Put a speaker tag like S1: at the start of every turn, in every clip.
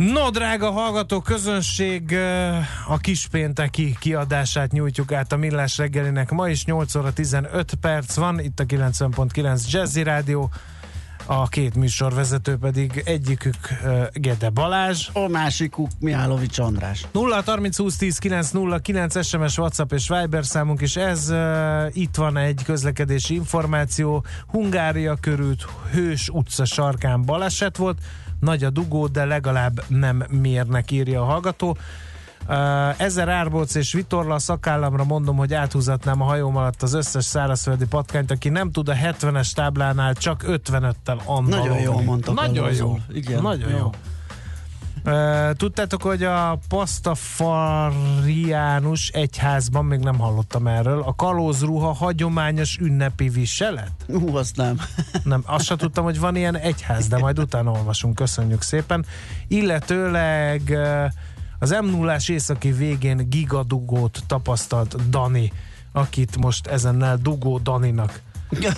S1: No, drága hallgató közönség, a kispénteki kiadását nyújtjuk át a Millás reggelinek. Ma is 8 óra 15 perc van, itt a 90.9 Jazzy Rádió a két műsorvezető pedig egyikük Gede Balázs.
S2: A másikuk Mihálovics András.
S1: 0 30 20 10 9 0 9 SMS, WhatsApp és Viber számunk is ez. Uh, itt van egy közlekedési információ. Hungária körült Hős utca sarkán baleset volt. Nagy a dugó, de legalább nem mérnek, írja a hallgató. Uh, ezer árbóc és vitorla a szakállamra mondom, hogy áthúzatnám a hajóm alatt az összes szárazföldi patkányt, aki nem tud a 70-es táblánál csak 55-tel andalogni.
S2: Nagyon jól mondtak.
S1: Nagyon jó.
S2: Igen.
S1: Nagyon jó. jó. Tudtátok, hogy a pastafariánus egyházban, még nem hallottam erről, a kalózruha hagyományos ünnepi viselet?
S2: Ú, azt nem.
S1: nem, azt sem tudtam, hogy van ilyen egyház, de majd utána olvasunk, köszönjük szépen. Illetőleg az m 0 északi végén gigadugót tapasztalt Dani, akit most ezennel Dugó Daninak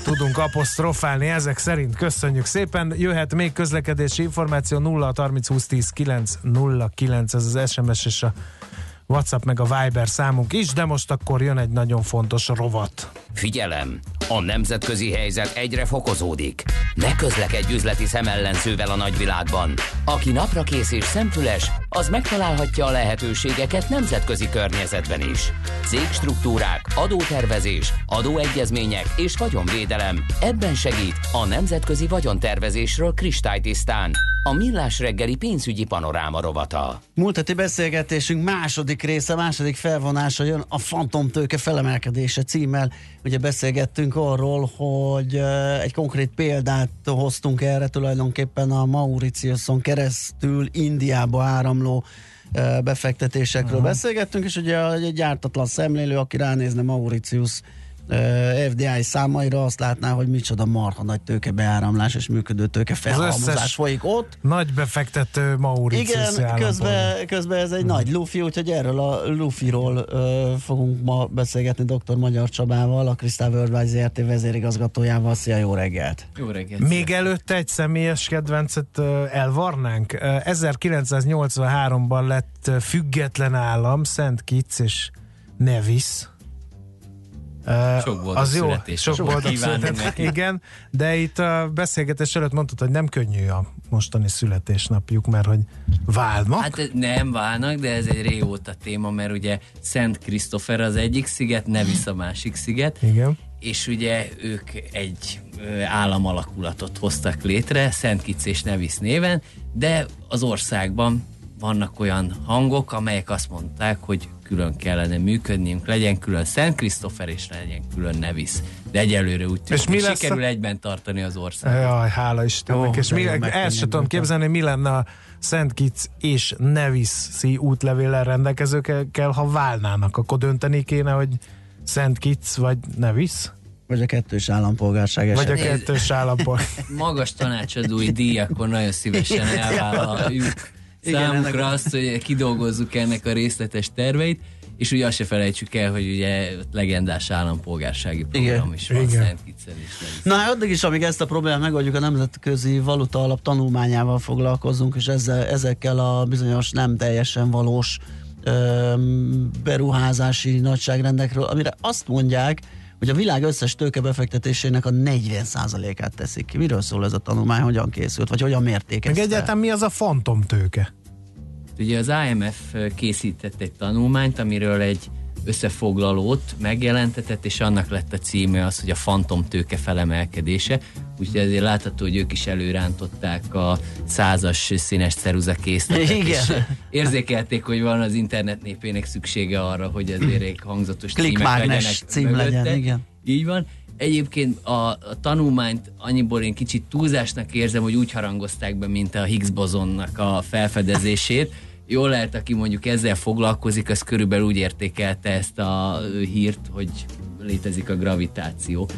S1: tudunk apostrofálni ezek szerint. Köszönjük szépen. Jöhet még közlekedési információ 0 30 20 10 9 0 9 ez az SMS és a WhatsApp meg a Viber számunk is, de most akkor jön egy nagyon fontos rovat.
S3: Figyelem! A nemzetközi helyzet egyre fokozódik. Ne közlekedj üzleti szemellenzővel a nagyvilágban. Aki napra kész és szemfüles, az megtalálhatja a lehetőségeket nemzetközi környezetben is. Cégstruktúrák, adótervezés, adóegyezmények és vagyonvédelem. Ebben segít a nemzetközi vagyontervezésről kristálytisztán. A Millás reggeli pénzügyi panoráma rovata.
S2: Múlt heti beszélgetésünk második része, második felvonása jön a fantomtőke felemelkedése címmel. Ugye beszélgettünk arról, hogy egy konkrét példát hoztunk erre tulajdonképpen a Mauritiuson keresztül Indiába áramló befektetésekről uh-huh. beszélgettünk, és ugye egy gyártatlan szemlélő, aki ránézne Mauritius FDI számaira azt látná, hogy micsoda marha nagy tőkebeáramlás és működő tőke felhalmozás folyik ott.
S1: Nagy befektető Mauritius
S2: Igen, közben, közben ez egy hmm. nagy lufi, úgyhogy erről a lufiról uh, fogunk ma beszélgetni dr. Magyar Csabával, a Crystal Worldwide ZRT vezérigazgatójával. Szia, jó reggelt!
S4: Jó reggelt!
S1: Még előtte egy személyes kedvencet uh, elvarnánk. Uh, 1983-ban lett független állam, Szent Kitts és Nevis
S4: sok boldog az jó,
S1: sok boldog igen, de itt a beszélgetés előtt mondtad, hogy nem könnyű a mostani születésnapjuk, mert hogy válnak.
S4: Hát nem válnak, de ez egy régóta téma, mert ugye Szent Krisztofer az egyik sziget, Nevis a másik sziget.
S1: Igen.
S4: És ugye ők egy államalakulatot hoztak létre, Szent Kitts és Nevis néven, de az országban vannak olyan hangok, amelyek azt mondták, hogy külön kellene működniünk, legyen külön Szent Krisztófer és legyen külön Nevis. De egyelőre úgy tűnik, hogy sikerül a... egyben tartani az országot.
S1: Jaj, hála Istennek. és mi, el sem tudom képzelni, mi lenne a Szent Kitts és Nevis-i útlevéllel rendelkezőkkel, ha válnának, akkor dönteni kéne, hogy Szent Kitts vagy Nevis?
S2: Vagy a kettős állampolgárság
S1: esetén. Vagy a kettős állampolgárság.
S4: Magas tanácsadói díjakon nagyon szívesen elvállaljuk számunkra Igen, azt, hogy kidolgozzuk ennek a részletes terveit, és ugye azt se felejtsük el, hogy ugye legendás állampolgársági program Igen. is van Igen. Szent is.
S2: Na, addig is, amíg ezt a problémát megoldjuk, a Nemzetközi Valuta Alap tanulmányával foglalkozunk, és ezzel, ezekkel a bizonyos nem teljesen valós ö, beruházási nagyságrendekről, amire azt mondják, hogy a világ összes tőkebefektetésének a 40%-át teszik ki. Miről szól ez a tanulmány, hogyan készült, vagy hogyan mérték
S1: Meg egyáltalán mi az a fantomtőke?
S4: Ugye az IMF készített egy tanulmányt, amiről egy összefoglalót megjelentetett, és annak lett a címe az, hogy a fantomtőke felemelkedése. Úgyhogy ezért látható, hogy ők is előrántották a százas színes ceruza készletet, Igen. és érzékelték, hogy van az internet népének szüksége arra, hogy ezért egy hangzatos címek legyenek
S2: cím legyen, igen.
S4: Így van. Egyébként a, a tanulmányt annyiból én kicsit túlzásnak érzem, hogy úgy harangozták be, mint a Higgs bozonnak a felfedezését, jól lehet, aki mondjuk ezzel foglalkozik, az körülbelül úgy értékelte ezt a hírt, hogy létezik a gravitáció.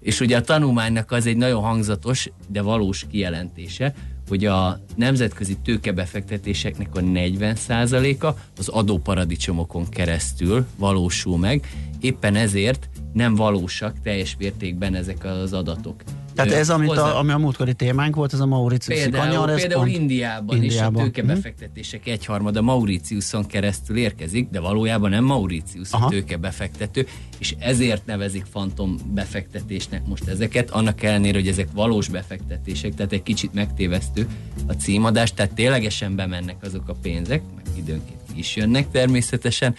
S4: És ugye a tanulmánynak az egy nagyon hangzatos, de valós kijelentése, hogy a nemzetközi tőkebefektetéseknek a 40%-a az adóparadicsomokon keresztül valósul meg, éppen ezért nem valósak teljes mértékben ezek az adatok.
S2: Tehát ez, amit a, ami a múltkori témánk volt, ez a Mauritius kanyar, ez
S4: például
S2: pont
S4: Indiában, Indiában is a tőkebefektetések egyharmada Mauritiuson keresztül érkezik, de valójában nem Mauritius a tőkebefektető, és ezért nevezik fantom befektetésnek most ezeket, annak ellenére, hogy ezek valós befektetések, tehát egy kicsit megtévesztő a címadás, tehát ténylegesen bemennek azok a pénzek, meg időnként is jönnek természetesen,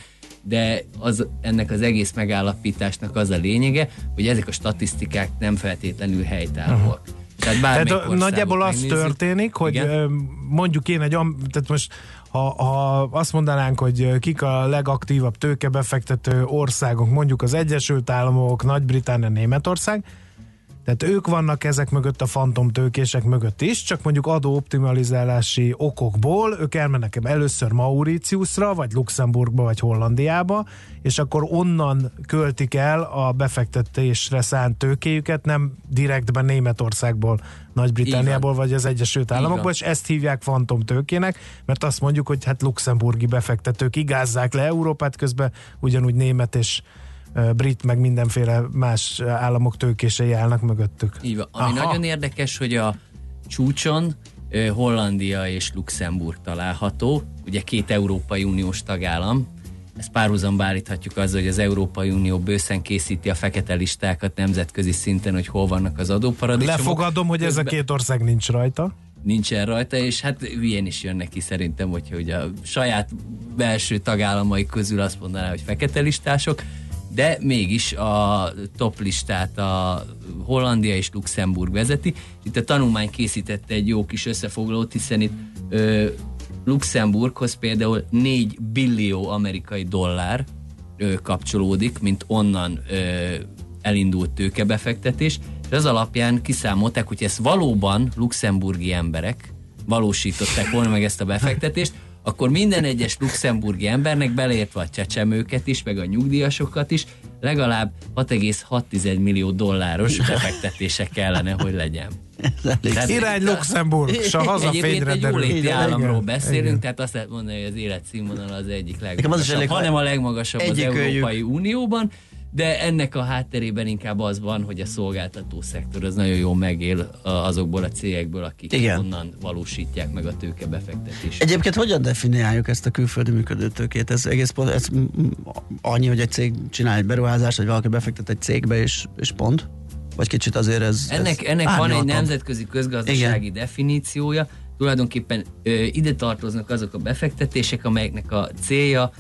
S4: de az, ennek az egész megállapításnak az a lényege, hogy ezek a statisztikák nem feltétlenül helytállóak. Uh-huh.
S1: Tehát, tehát nagyjából az megnézzük. történik, hogy Igen? mondjuk én egy, tehát most ha, ha azt mondanánk, hogy kik a legaktívabb tőkebefektető országok, mondjuk az Egyesült Államok, Nagy-Britannia, Németország, tehát ők vannak ezek mögött a fantomtőkések mögött is, csak mondjuk adóoptimalizálási okokból ők elmennek először Mauritiusra, vagy Luxemburgba, vagy Hollandiába, és akkor onnan költik el a befektetésre szánt tőkéjüket, nem direktben Németországból, Nagy-Britanniából, vagy az Egyesült Államokból, és ezt hívják fantomtőkének, mert azt mondjuk, hogy hát luxemburgi befektetők igázzák le Európát, közben ugyanúgy német és brit, meg mindenféle más államok tőkései állnak mögöttük.
S4: Így van. Ami Aha. nagyon érdekes, hogy a csúcson Hollandia és Luxemburg található, ugye két Európai Uniós tagállam, ezt párhuzamba állíthatjuk azzal, hogy az Európai Unió bőszen készíti a fekete listákat nemzetközi szinten, hogy hol vannak az adóparadicsomok.
S1: Lefogadom, hogy Közben... ez a két ország nincs rajta
S4: nincsen rajta, és hát hülyén is jön neki szerintem, hogyha hogy a saját belső tagállamai közül azt mondaná, hogy fekete listások, de mégis a top listát a Hollandia és Luxemburg vezeti. Itt a tanulmány készítette egy jó kis összefoglalót, hiszen itt ö, Luxemburghoz például 4 billió amerikai dollár ö, kapcsolódik, mint onnan ö, elindult tőkebefektetés, és az alapján kiszámolták, hogy ezt valóban luxemburgi emberek valósították volna meg ezt a befektetést, akkor minden egyes luxemburgi embernek, beleértve a csecsemőket is, meg a nyugdíjasokat is, legalább 6,6 millió dolláros befektetése kellene, hogy legyen.
S1: Tehát Irány Luxemburg, és a hazafényre
S4: egy jóléti államról igen, beszélünk, igen. tehát azt lehet mondani, hogy az életszínvonal az egyik legmagasabb, hanem a legmagasabb az Európai Unióban, de ennek a hátterében inkább az van, hogy a szolgáltató szektor az nagyon jól megél azokból a cégekből, akik Igen. onnan valósítják meg a tőkebefektetést.
S2: Egyébként hogyan definiáljuk ezt a külföldi működő tőkét? Ez egész pont, ez annyi, hogy egy cég csinál egy beruházást, vagy valaki befektet egy cégbe, és, és pont? Vagy kicsit azért ez...
S4: Ennek,
S2: ez
S4: ennek van egy nemzetközi közgazdasági Igen. definíciója, tulajdonképpen ö, ide tartoznak azok a befektetések, amelyeknek a célja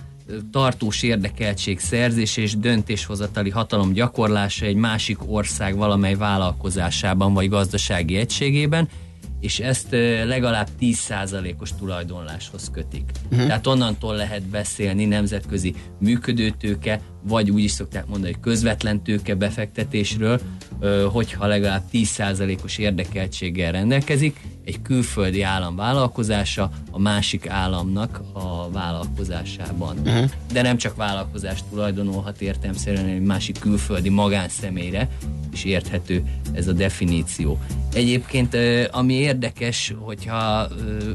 S4: tartós érdekeltség szerzése és döntéshozatali hatalom gyakorlása egy másik ország valamely vállalkozásában vagy gazdasági egységében, és ezt legalább 10%-os tulajdonláshoz kötik. Uh-huh. Tehát onnantól lehet beszélni nemzetközi működőtőke, vagy úgy is szokták mondani, hogy közvetlen tőke befektetésről, hogyha legalább 10%-os érdekeltséggel rendelkezik, egy külföldi állam vállalkozása a másik államnak a vállalkozásában. Uh-huh. De nem csak vállalkozást tulajdonolhat értelmszerűen, egy másik külföldi magánszemélyre is érthető ez a definíció. Egyébként, ami érdekes, hogyha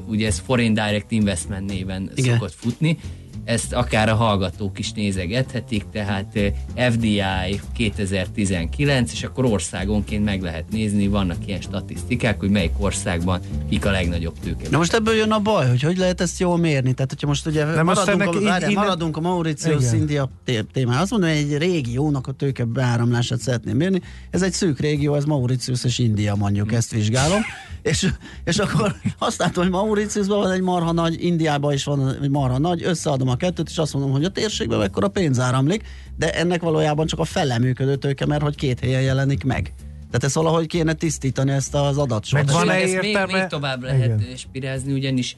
S4: ugye ez Foreign Direct Investment néven Igen. szokott futni, ezt akár a hallgatók is nézegethetik, tehát eh, FDI 2019, és akkor országonként meg lehet nézni, vannak ilyen statisztikák, hogy melyik országban kik a legnagyobb tőke.
S2: Na most ebből jön a baj, hogy hogy lehet ezt jól mérni? Tehát, hogyha most ugye De maradunk, most a, várjál, innen... maradunk a Mauritius India témára, azt mondom, hogy egy régiónak a tőke beáramlását szeretném mérni. Ez egy szűk régió, ez Mauritius és India mondjuk, ezt vizsgálom. És, és akkor azt látom, hogy Mauritiusban van egy marha nagy, Indiában is van egy marha nagy, összeadom a kettőt, és azt mondom, hogy a térségben mekkora pénz áramlik, de ennek valójában csak a fele működő tőke, mert hogy két helyen jelenik meg. Tehát ez valahogy kéne tisztítani ezt az adatsort.
S4: Meg van-e értelme? Még, még tovább lehet Igen. spirázni, ugyanis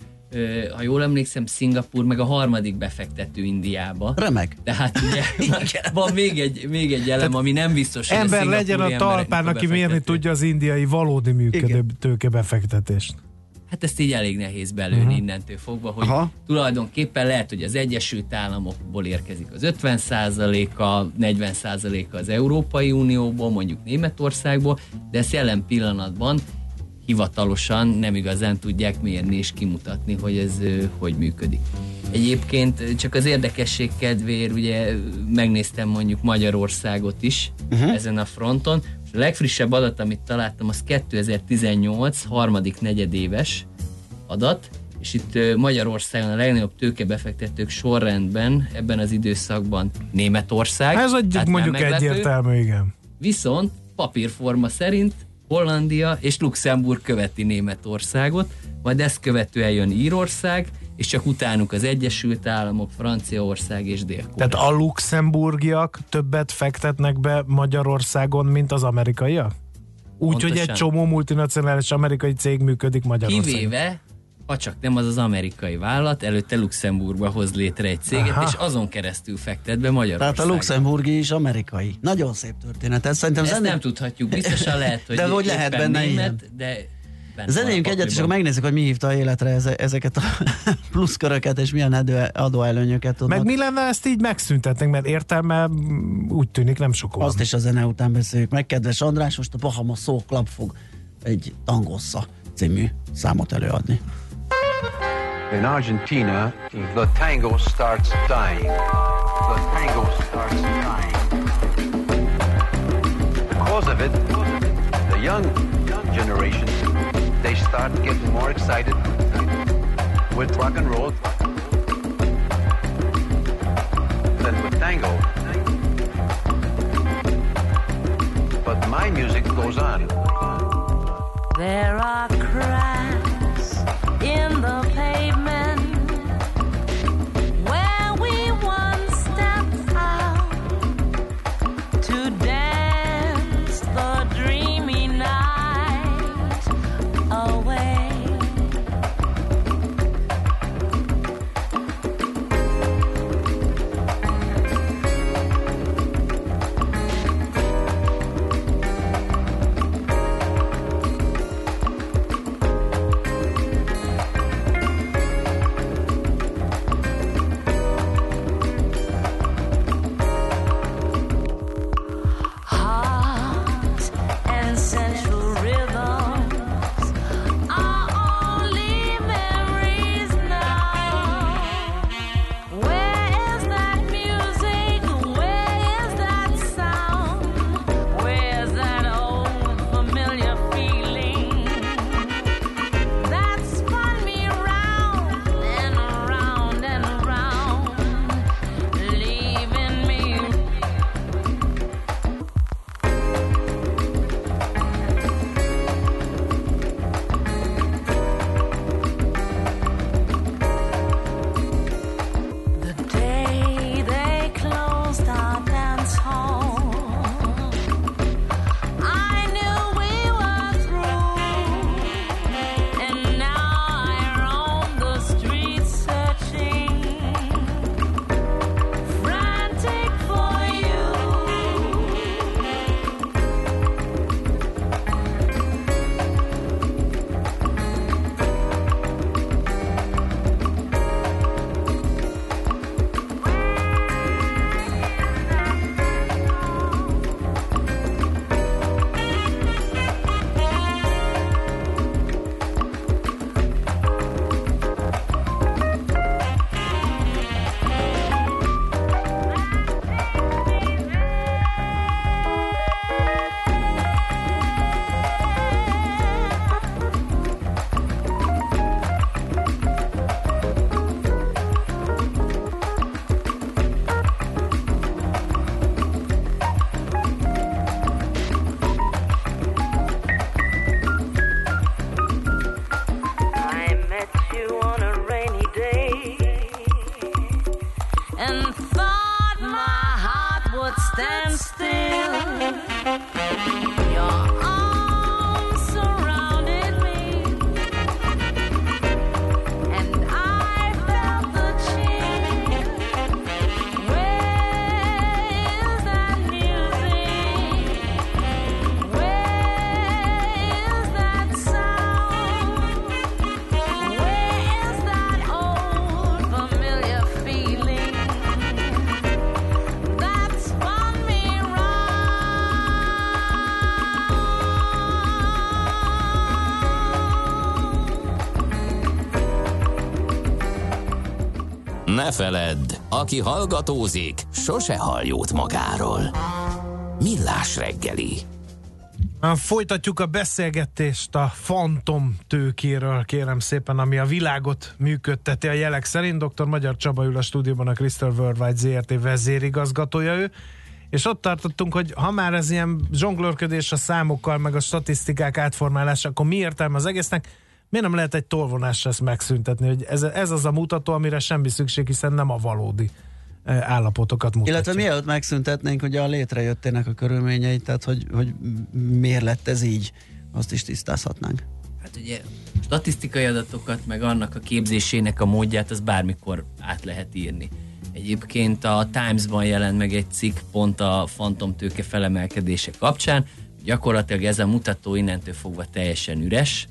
S4: ha jól emlékszem, Szingapur meg a harmadik befektető Indiába.
S2: Remek.
S4: Tehát ugye van még egy, még egy elem, ami nem biztos,
S1: hogy Ember legyen a talpán, aki mérni tudja az indiai valódi működő tőkebefektetést.
S4: Hát ezt így elég nehéz belőni uh-huh. innentől fogva, hogy Aha. tulajdonképpen lehet, hogy az Egyesült Államokból érkezik az 50%-a, 40%-a az Európai Unióból, mondjuk Németországból, de ezt jelen pillanatban hivatalosan nem igazán tudják mérni és kimutatni, hogy ez hogy működik. Egyébként csak az érdekesség kedvéért ugye megnéztem mondjuk Magyarországot is uh-huh. ezen a fronton. A legfrissebb adat, amit találtam, az 2018 harmadik negyedéves adat, és itt Magyarországon a legnagyobb tőkebefektetők sorrendben ebben az időszakban Németország.
S1: Ez egy, mondjuk egyértelmű, igen.
S4: Viszont papírforma szerint Hollandia és Luxemburg követi Németországot, majd ezt követően jön Írország, és csak utánuk az Egyesült Államok, Franciaország és dél
S1: Tehát a luxemburgiak többet fektetnek be Magyarországon, mint az amerikaiak? Úgy, hogy egy csomó multinacionális amerikai cég működik Magyarországon.
S4: Kivéve, ha csak nem az az amerikai vállalat, előtte Luxemburgba hoz létre egy céget, Aha. és azon keresztül fektet be Magyarországon.
S5: Tehát a luxemburgi is amerikai. Nagyon szép történet. Ez szerintem
S4: Ezt nem tudhatjuk, biztosan lehet, hogy,
S5: de hogy lehet benne német, ilyen.
S4: de
S5: Zenéljünk egyet, és akkor megnézzük, hogy mi hívta életre ezeket a pluszköröket, és milyen adóelőnyöket tudnak.
S1: Meg mi lenne ezt így megszüntetnek, mert értelme úgy tűnik nem sok van.
S5: Azt is a zene után beszéljük meg. Kedves András, most a Bahama Soul Club fog egy tangossa című számot előadni. In Argentina, the tango starts dying. The tango starts dying. Because of it, the young, young generation, they start getting more excited with rock and roll than with tango. But my music goes on. There are cracks
S3: ne feledd, aki hallgatózik, sose hall jót magáról. Millás reggeli.
S1: Folytatjuk a beszélgetést a fantom tőkéről, kérem szépen, ami a világot működteti a jelek szerint. Dr. Magyar Csaba ül a stúdióban, a Crystal Worldwide ZRT vezérigazgatója ő. És ott tartottunk, hogy ha már ez ilyen zsonglőrködés a számokkal, meg a statisztikák átformálása, akkor mi értelme az egésznek? Miért nem lehet egy tolvonásra ezt megszüntetni, hogy ez, ez az a mutató, amire semmi szükség, hiszen nem a valódi eh, állapotokat mutatja.
S2: Illetve mielőtt megszüntetnénk, hogy a létrejöttének a körülményei, tehát hogy, hogy miért lett ez így, azt is tisztázhatnánk.
S4: Hát ugye statisztikai adatokat, meg annak a képzésének a módját, az bármikor át lehet írni. Egyébként a Times-ban jelent meg egy cikk pont a fantomtőke felemelkedése kapcsán, gyakorlatilag ez a mutató innentől fogva teljesen üres,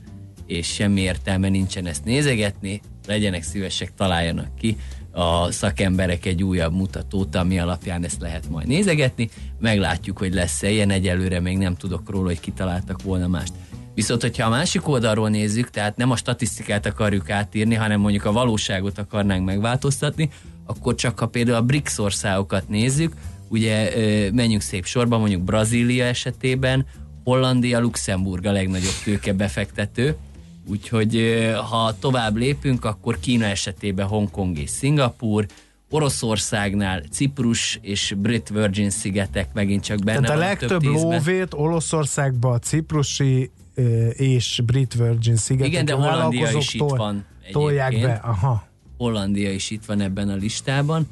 S4: és semmi értelme nincsen ezt nézegetni, legyenek szívesek, találjanak ki a szakemberek egy újabb mutatót, ami alapján ezt lehet majd nézegetni. Meglátjuk, hogy lesz-e ilyen, egyelőre még nem tudok róla, hogy kitaláltak volna mást. Viszont, hogyha a másik oldalról nézzük, tehát nem a statisztikát akarjuk átírni, hanem mondjuk a valóságot akarnánk megváltoztatni, akkor csak ha például a BRICS országokat nézzük, ugye menjünk szép sorba, mondjuk Brazília esetében, Hollandia, Luxemburg a legnagyobb tőke befektető, úgyhogy ha tovább lépünk, akkor Kína esetében Hongkong és Szingapur, Oroszországnál Ciprus és Brit Virgin szigetek megint csak benne
S1: Tehát a legtöbb lóvét Oroszországban a ciprusi és Brit Virgin szigetek
S4: Igen, de Hollandia is itt van
S1: Tolják be, aha.
S4: Hollandia is itt van ebben a listában,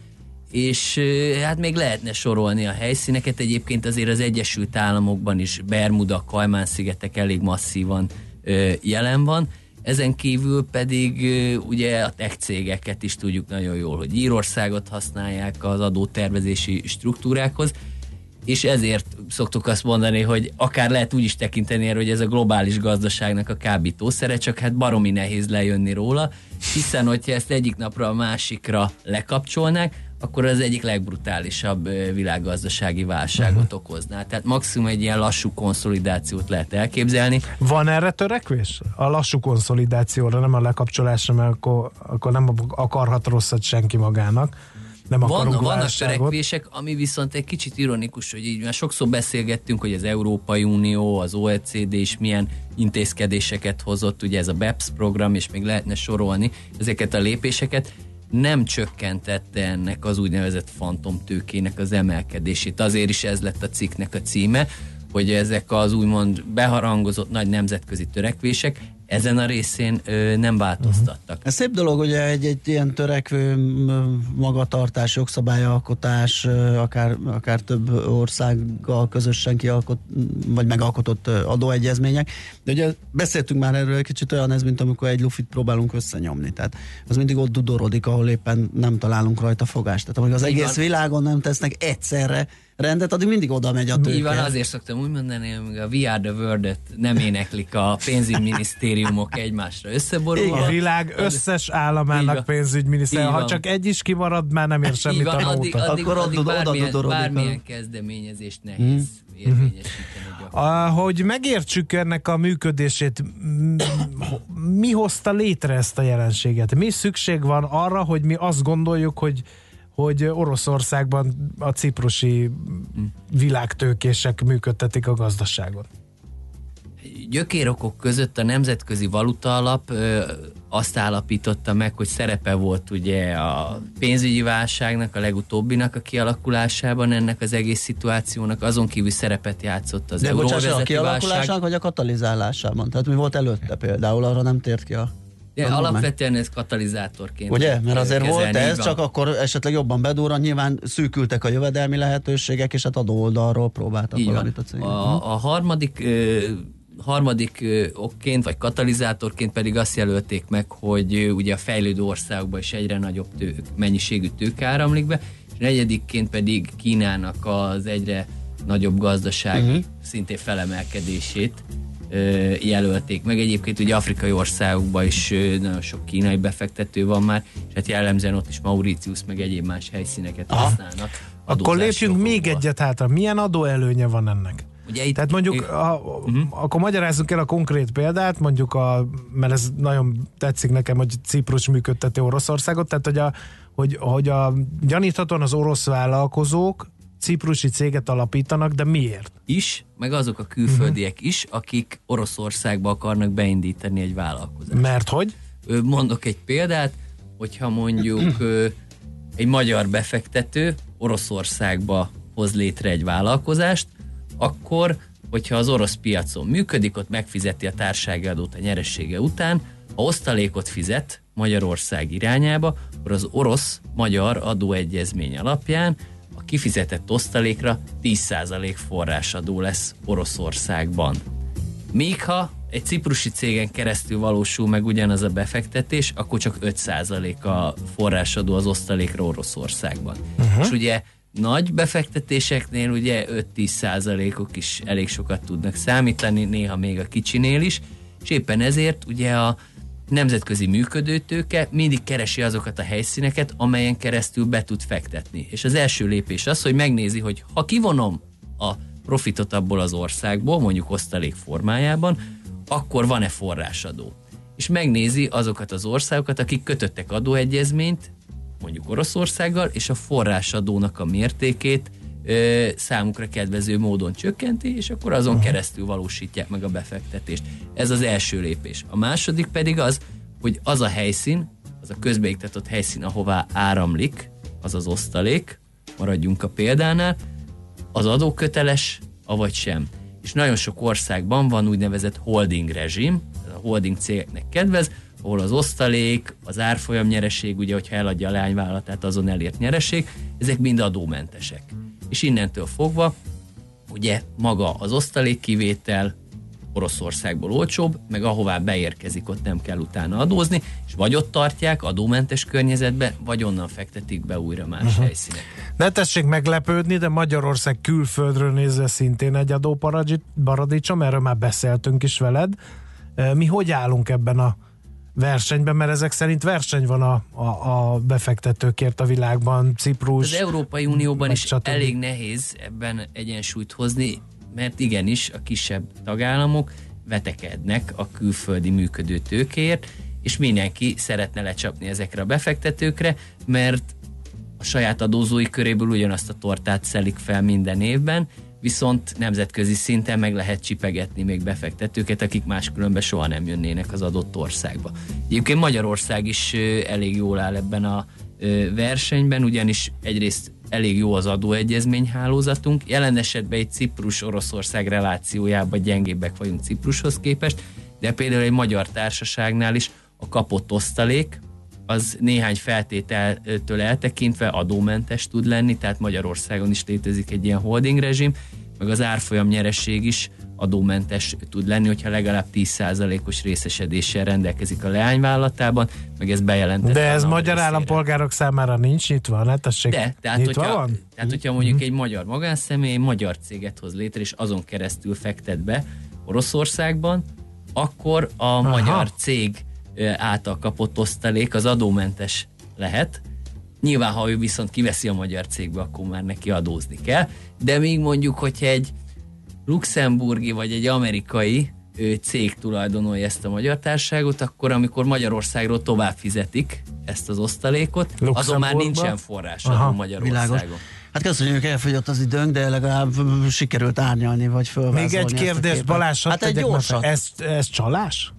S4: és hát még lehetne sorolni a helyszíneket, egyébként azért az Egyesült Államokban is Bermuda, Kajmán-szigetek elég masszívan jelen van, ezen kívül pedig ugye a tech cégeket is tudjuk nagyon jól, hogy Írországot használják az adótervezési struktúrákhoz, és ezért szoktuk azt mondani, hogy akár lehet úgy is tekinteni erre, hogy ez a globális gazdaságnak a kábítószere, csak hát baromi nehéz lejönni róla, hiszen hogyha ezt egyik napra a másikra lekapcsolnák, akkor az egyik legbrutálisabb világgazdasági válságot uh-huh. okozná. Tehát maximum egy ilyen lassú konszolidációt lehet elképzelni.
S1: Van erre törekvés? A lassú konszolidációra, nem a lekapcsolásra, mert akkor, akkor nem akarhat rosszat senki magának nem
S4: Van, vannak törekvések, ami viszont egy kicsit ironikus, hogy így már sokszor beszélgettünk, hogy az Európai Unió, az OECD is milyen intézkedéseket hozott, ugye ez a BEPS program, és még lehetne sorolni ezeket a lépéseket, nem csökkentette ennek az úgynevezett fantomtőkének az emelkedését. Azért is ez lett a cikknek a címe, hogy ezek az úgymond beharangozott nagy nemzetközi törekvések ezen a részén ö, nem változtattak. Uh-huh.
S2: Ez szép dolog, hogy egy, egy ilyen törekvő magatartás, jogszabályalkotás, akár, akár több országgal közösen kialkot, vagy megalkotott adóegyezmények. De ugye beszéltünk már erről egy kicsit olyan ez, mint amikor egy lufit próbálunk összenyomni. Tehát az mindig ott dudorodik, ahol éppen nem találunk rajta fogást. Tehát amíg az Igen. egész világon nem tesznek egyszerre rendet, addig mindig oda megy a tőke.
S4: Így van, azért szoktam úgy mondani, hogy a We Are the world nem éneklik a pénzügyminisztériumok egymásra összeborulva.
S1: A világ összes államának pénzügyminiszter. Ha csak egy is kimarad, már nem ér semmit van, a
S4: addig, addig, Akkor addig bármilyen, bármilyen kezdeményezést nehéz hmm. érvényesíteni.
S1: Hogy megértsük ennek a működését, mi hozta létre ezt a jelenséget? Mi szükség van arra, hogy mi azt gondoljuk, hogy hogy Oroszországban a ciprusi világtőkések működtetik a gazdaságot.
S4: Gyökérokok között a Nemzetközi Valuta Alap ö, azt állapította meg, hogy szerepe volt ugye a pénzügyi válságnak, a legutóbbinak a kialakulásában ennek az egész szituációnak, azon kívül szerepet játszott az euróvezeti
S2: a kialakulásnak, vagy a katalizálásában? Tehát mi volt előtte például, arra nem tért ki a
S4: de alapvetően ez katalizátorként.
S2: Ugye? Mert azért volt ez, csak akkor esetleg jobban bedúran, nyilván szűkültek a jövedelmi lehetőségek, és hát adó oldalról próbáltak Így valamit a cégek.
S4: A, a harmadik harmadik okként, vagy katalizátorként pedig azt jelölték meg, hogy ugye a fejlődő országokban is egyre nagyobb tő, mennyiségű tőke áramlik be, és negyedikként pedig Kínának az egyre nagyobb gazdasági uh-huh. szintén felemelkedését jelölték meg. Egyébként ugye afrikai országokban is nagyon sok kínai befektető van már, és hát jellemzően ott is Mauritius meg egyéb más helyszíneket Aha. használnak.
S1: Akkor lépjünk még egyet hátra. Milyen adóelőnye van ennek? Ugye itt, Tehát mondjuk, a, uh-huh. akkor magyarázzunk el a konkrét példát, mondjuk, a, mert ez nagyon tetszik nekem, hogy Ciprus működteti Oroszországot, tehát hogy a, hogy, hogy a gyaníthatóan az orosz vállalkozók ciprusi céget alapítanak, de miért?
S4: Is, meg azok a külföldiek uh-huh. is, akik Oroszországba akarnak beindítani egy vállalkozást.
S1: Mert hogy?
S4: Mondok egy példát, hogyha mondjuk egy magyar befektető Oroszországba hoz létre egy vállalkozást, akkor, hogyha az orosz piacon működik, ott megfizeti a társági adót a nyeressége után, ha osztalékot fizet Magyarország irányába, akkor az orosz-magyar adóegyezmény alapján kifizetett osztalékra 10% forrásadó lesz Oroszországban. Míg ha egy ciprusi cégen keresztül valósul meg ugyanaz a befektetés, akkor csak 5% a forrásadó az osztalékra Oroszországban. Uh-huh. És ugye nagy befektetéseknél ugye 5-10 százalékok is elég sokat tudnak számítani, néha még a kicsinél is, és éppen ezért ugye a nemzetközi működőtőke mindig keresi azokat a helyszíneket, amelyen keresztül be tud fektetni. És az első lépés az, hogy megnézi, hogy ha kivonom a profitot abból az országból, mondjuk osztalék formájában, akkor van-e forrásadó. És megnézi azokat az országokat, akik kötöttek adóegyezményt, mondjuk Oroszországgal, és a forrásadónak a mértékét ö, számukra kedvező módon csökkenti, és akkor azon keresztül valósítják meg a befektetést. Ez az első lépés. A második pedig az, hogy az a helyszín, az a közbeiktatott helyszín, ahová áramlik, az az osztalék, maradjunk a példánál, az adóköteles, avagy sem. És nagyon sok országban van úgynevezett holding rezsim, a holding cégeknek kedvez, ahol az osztalék, az árfolyam nyereség, ugye, hogyha eladja a leányvállalatát, azon elért nyereség, ezek mind adómentesek. És innentől fogva, ugye maga az osztalék kivétel Oroszországból olcsóbb, meg ahová beérkezik, ott nem kell utána adózni, és vagy ott tartják adómentes környezetbe, vagy onnan fektetik be újra más uh-huh. helyszínek.
S1: Ne tessék meglepődni, de Magyarország külföldről nézve szintén egy adóparadicsom, erről már beszéltünk is veled. Mi hogy állunk ebben a versenyben, mert ezek szerint verseny van a, a, a befektetőkért a világban, Ciprus.
S4: Az Európai Unióban is stb. elég nehéz ebben egyensúlyt hozni, mert igenis a kisebb tagállamok vetekednek a külföldi működő tőkéért, és mindenki szeretne lecsapni ezekre a befektetőkre, mert a saját adózói köréből ugyanazt a tortát szelik fel minden évben, viszont nemzetközi szinten meg lehet csipegetni még befektetőket, akik máskülönben soha nem jönnének az adott országba. Egyébként Magyarország is elég jól áll ebben a versenyben, ugyanis egyrészt elég jó az adóegyezmény hálózatunk, jelen esetben egy Ciprus-Oroszország relációjában gyengébbek vagyunk Ciprushoz képest, de például egy magyar társaságnál is a kapott osztalék, az néhány feltételtől eltekintve adómentes tud lenni, tehát Magyarországon is létezik egy ilyen holding rezsim, meg az árfolyam nyeresség is adómentes tud lenni, hogyha legalább 10%-os részesedéssel rendelkezik a leányvállalatában, meg ez bejelentett.
S1: De ez magyar részére. állampolgárok számára nincs nyitva, ne tessék.
S4: De, tehát, nyitva hogyha, van? tehát hogyha mondjuk egy magyar magánszemély magyar céget hoz létre, és azon keresztül fektet be Oroszországban, akkor a Aha. magyar cég által kapott osztalék az adómentes lehet. Nyilván, ha ő viszont kiveszi a magyar cégbe, akkor már neki adózni kell. De még mondjuk, hogyha egy luxemburgi vagy egy amerikai cég tulajdonolja ezt a magyar társaságot, akkor amikor Magyarországról tovább fizetik ezt az osztalékot, azon már nincsen forrás a Magyarországon. Világos.
S2: Hát köszönjük, elfogyott az időnk, de legalább sikerült árnyalni, vagy fölvázolni.
S1: Még egy kérdés, Balázs, hát egy gyorsat. Ez, ez csalás?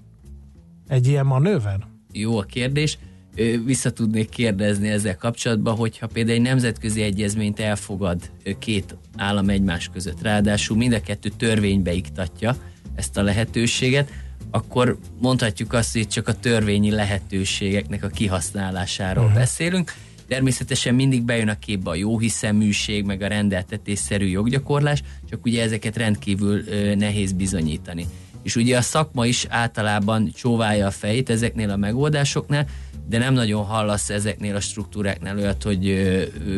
S1: Egy ilyen manőver?
S4: Jó a kérdés. Vissza tudnék kérdezni ezzel kapcsolatban, hogyha például egy nemzetközi egyezményt elfogad két állam egymás között, ráadásul mind a kettő törvénybe iktatja ezt a lehetőséget, akkor mondhatjuk azt, hogy csak a törvényi lehetőségeknek a kihasználásáról uh-huh. beszélünk. Természetesen mindig bejön a képbe a jóhiszeműség, meg a rendeltetésszerű joggyakorlás, csak ugye ezeket rendkívül nehéz bizonyítani és ugye a szakma is általában csóválja a fejét ezeknél a megoldásoknál, de nem nagyon hallasz ezeknél a struktúráknál olyat, hogy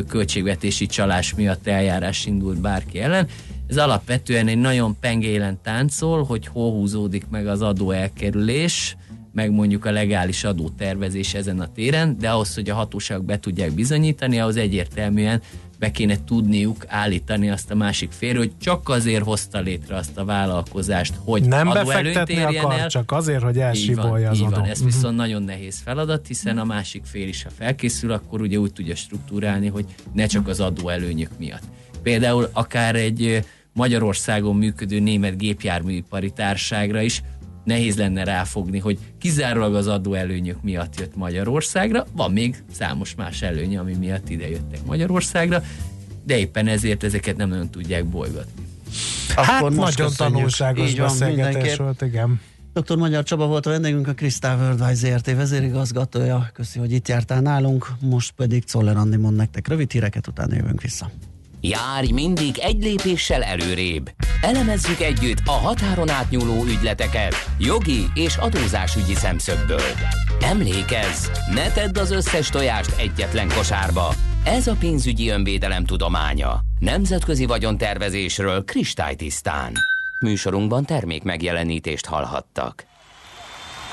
S4: költségvetési csalás miatt eljárás indult bárki ellen. Ez alapvetően egy nagyon pengélen táncol, hogy hol húzódik meg az adó elkerülés, meg mondjuk a legális adótervezés ezen a téren, de ahhoz, hogy a hatóságok be tudják bizonyítani, ahhoz egyértelműen be kéne tudniuk állítani azt a másik fél, hogy csak azért hozta létre azt a vállalkozást, hogy
S1: nem befektetni akar, el. csak azért, hogy elsibolja az
S4: így
S1: adó.
S4: Van. Ez viszont uh-huh. nagyon nehéz feladat, hiszen a másik fél is, ha felkészül, akkor ugye úgy tudja struktúrálni, hogy ne csak az adó előnyök miatt. Például akár egy Magyarországon működő német gépjárműipari társágra is nehéz lenne ráfogni, hogy kizárólag az adóelőnyök miatt jött Magyarországra, van még számos más előnye, ami miatt ide jöttek Magyarországra, de éppen ezért ezeket nem nagyon tudják bolygatni.
S1: Hát Akkor nagyon tanulságos Így beszélgetés volt, igen.
S2: Dr. Magyar Csaba volt a vendégünk, a Crystal Worldwide ZRT vezérigazgatója. Köszi, hogy itt jártál nálunk, most pedig Czoller Andi mond nektek rövid híreket, utána jövünk vissza.
S3: Járj mindig egy lépéssel előrébb. Elemezzük együtt a határon átnyúló ügyleteket jogi és adózásügyi szemszögből. Emlékezz, ne tedd az összes tojást egyetlen kosárba. Ez a pénzügyi önvédelem tudománya. Nemzetközi vagyontervezésről kristálytisztán. Műsorunkban termék megjelenítést hallhattak.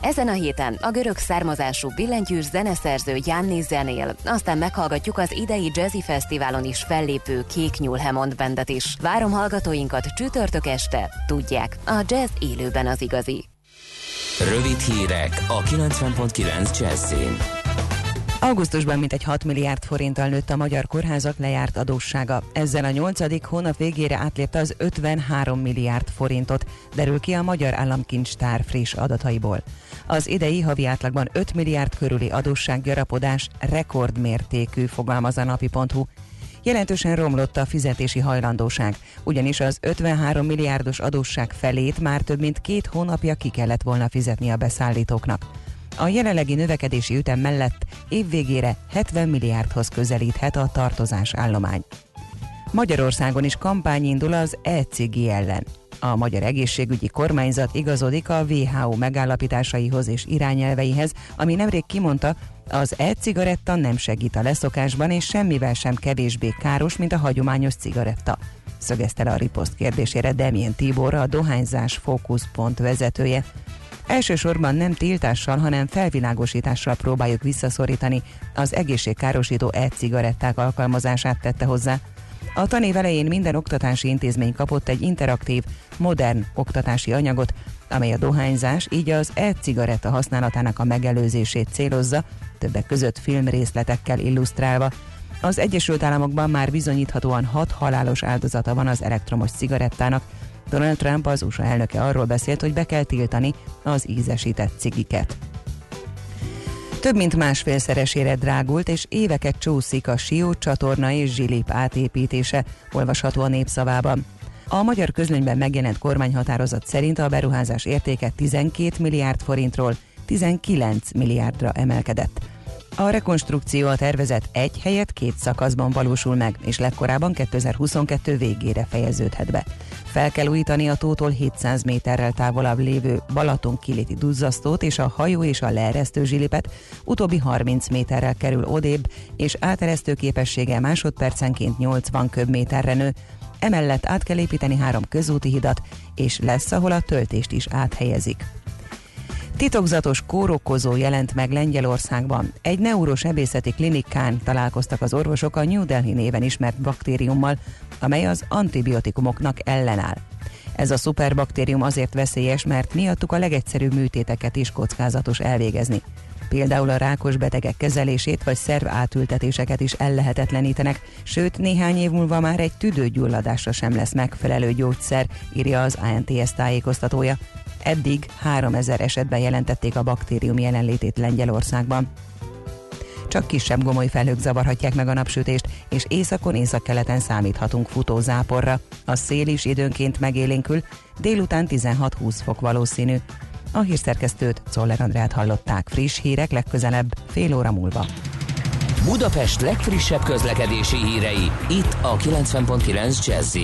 S6: Ezen a héten a görög származású billentyűs zeneszerző Janni zenél, aztán meghallgatjuk az idei Jazzy Fesztiválon is fellépő Kék Nyúl Hemond bendet is. Várom hallgatóinkat csütörtök este, tudják, a jazz élőben az igazi.
S3: Rövid hírek a 90.9 Jazzin.
S7: Augusztusban mintegy 6 milliárd forinttal nőtt a magyar kórházak lejárt adóssága. Ezzel a nyolcadik hónap végére átlépte az 53 milliárd forintot, derül ki a Magyar Államkincstár friss adataiból. Az idei havi átlagban 5 milliárd körüli adóssággyarapodás rekordmértékű, fogalmaz a napi.hu. Jelentősen romlott a fizetési hajlandóság, ugyanis az 53 milliárdos adósság felét már több mint két hónapja ki kellett volna fizetni a beszállítóknak. A jelenlegi növekedési ütem mellett évvégére 70 milliárdhoz közelíthet a tartozás állomány. Magyarországon is kampány indul az e-cigi ellen. A Magyar Egészségügyi Kormányzat igazodik a WHO megállapításaihoz és irányelveihez, ami nemrég kimondta, az e-cigaretta nem segít a leszokásban, és semmivel sem kevésbé káros, mint a hagyományos cigaretta. Szögezte le a riposzt kérdésére Demien Tibor, a dohányzás fókuszpont vezetője. Elsősorban nem tiltással, hanem felvilágosítással próbáljuk visszaszorítani az egészségkárosító e-cigaretták alkalmazását tette hozzá. A tanév elején minden oktatási intézmény kapott egy interaktív, modern oktatási anyagot, amely a dohányzás, így az e-cigaretta használatának a megelőzését célozza, többek között filmrészletekkel illusztrálva. Az Egyesült Államokban már bizonyíthatóan hat halálos áldozata van az elektromos cigarettának, Donald Trump az USA elnöke arról beszélt, hogy be kell tiltani az ízesített cigiket. Több mint másfélszeresére drágult, és éveket csúszik a Sió csatorna és Zsilip átépítése, olvasható a népszavában. A magyar közlönyben megjelent kormányhatározat szerint a beruházás értéke 12 milliárd forintról 19 milliárdra emelkedett. A rekonstrukció a tervezet egy helyet két szakaszban valósul meg, és legkorábban 2022 végére fejeződhet be. Fel kell újítani a tótól 700 méterrel távolabb lévő Balaton kiléti duzzasztót és a hajó és a leeresztő zsilipet, utóbbi 30 méterrel kerül odébb, és áteresztő képessége másodpercenként 80 köbméterre nő, Emellett át kell építeni három közúti hidat, és lesz, ahol a töltést is áthelyezik. Titokzatos kórokozó jelent meg Lengyelországban. Egy neurosebészeti klinikán találkoztak az orvosok a New Delhi néven ismert baktériummal, amely az antibiotikumoknak ellenáll. Ez a szuperbaktérium azért veszélyes, mert miattuk a legegyszerűbb műtéteket is kockázatos elvégezni. Például a rákos betegek kezelését vagy szerv átültetéseket is ellehetetlenítenek, sőt néhány év múlva már egy tüdőgyulladásra sem lesz megfelelő gyógyszer, írja az ANTS tájékoztatója. Eddig 3000 esetben jelentették a baktérium jelenlétét Lengyelországban. Csak kisebb gomoly felhők zavarhatják meg a napsütést, és északon északkeleten számíthatunk futózáporra. A szél is időnként megélénkül, délután 16-20 fok valószínű. A hírszerkesztőt Czoller Andrát hallották friss hírek legközelebb fél óra múlva.
S3: Budapest legfrissebb közlekedési hírei itt a 90.9 jazz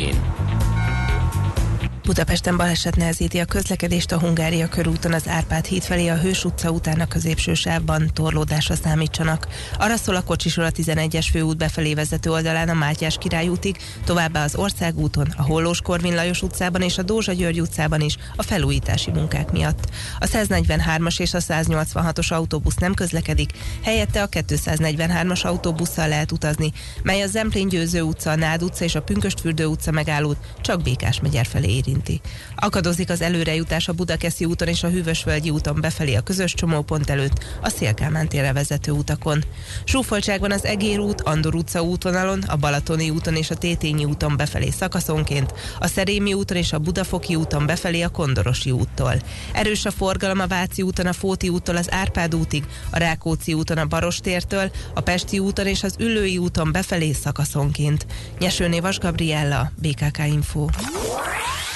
S8: Budapesten baleset nehezíti a közlekedést a Hungária körúton az Árpád híd felé a Hős utca után a középső sávban torlódásra számítsanak. Arra szól a kocsisor a 11-es főút befelé vezető oldalán a Mátyás király útig, továbbá az Országúton, a Hollós Korvin Lajos utcában és a Dózsa György utcában is a felújítási munkák miatt. A 143-as és a 186-os autóbusz nem közlekedik, helyette a 243-as autóbusszal lehet utazni, mely a Zemplén Győző utca, a Nád utca és a Pünköstfürdő utca megállót csak Békás megyer felé éri érinti. Akadozik az előrejutás a Budakeszi úton és a Hűvösvölgyi úton befelé a közös csomópont előtt, a Szélkámán térre vezető utakon. Súfoltság van az Egér út, Andor utca útvonalon, a Balatoni úton és a Tétényi úton befelé szakaszonként, a Szerémi úton és a Budafoki úton befelé a Kondorosi úttól. Erős a forgalom a Váci úton, a Fóti úttól az Árpád útig, a Rákóczi úton a Barostértől, a Pesti úton és az Üllői úton befelé szakaszonként. Nyesőné Vas Gabriella, BKK Info.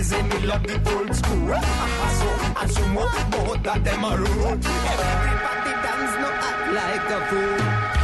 S9: easy, me love the old school. Ah, ah, ah, so, and so more, both of them are rude. Everybody dance, no act like a fool.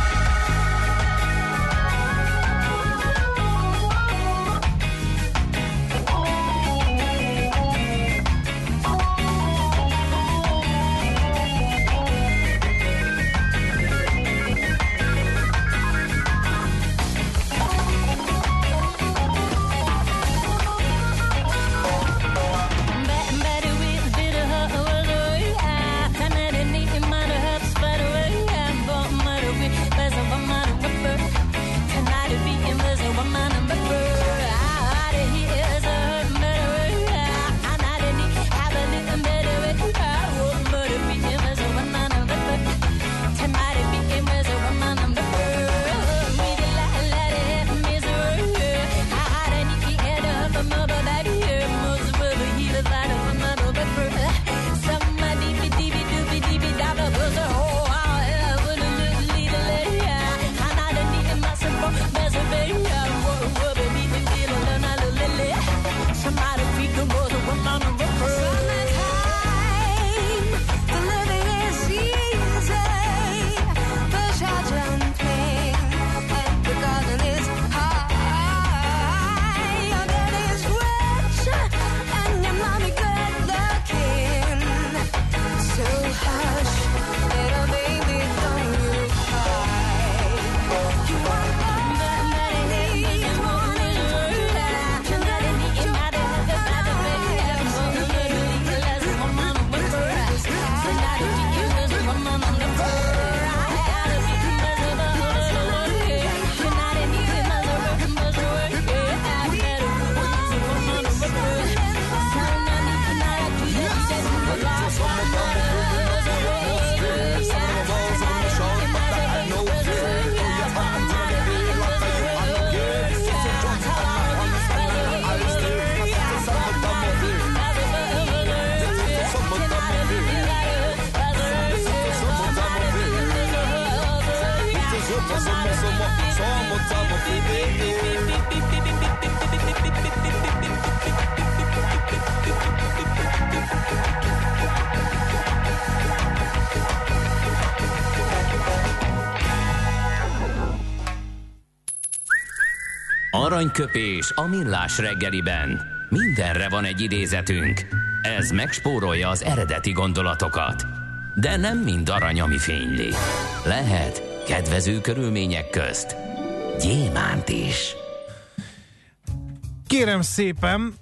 S3: Aranyköpés a millás reggeliben. Mindenre van egy idézetünk. Ez megspórolja az eredeti gondolatokat. De nem mind arany, ami fényli. Lehet kedvező körülmények közt gyémánt is.
S1: Kérem szépen,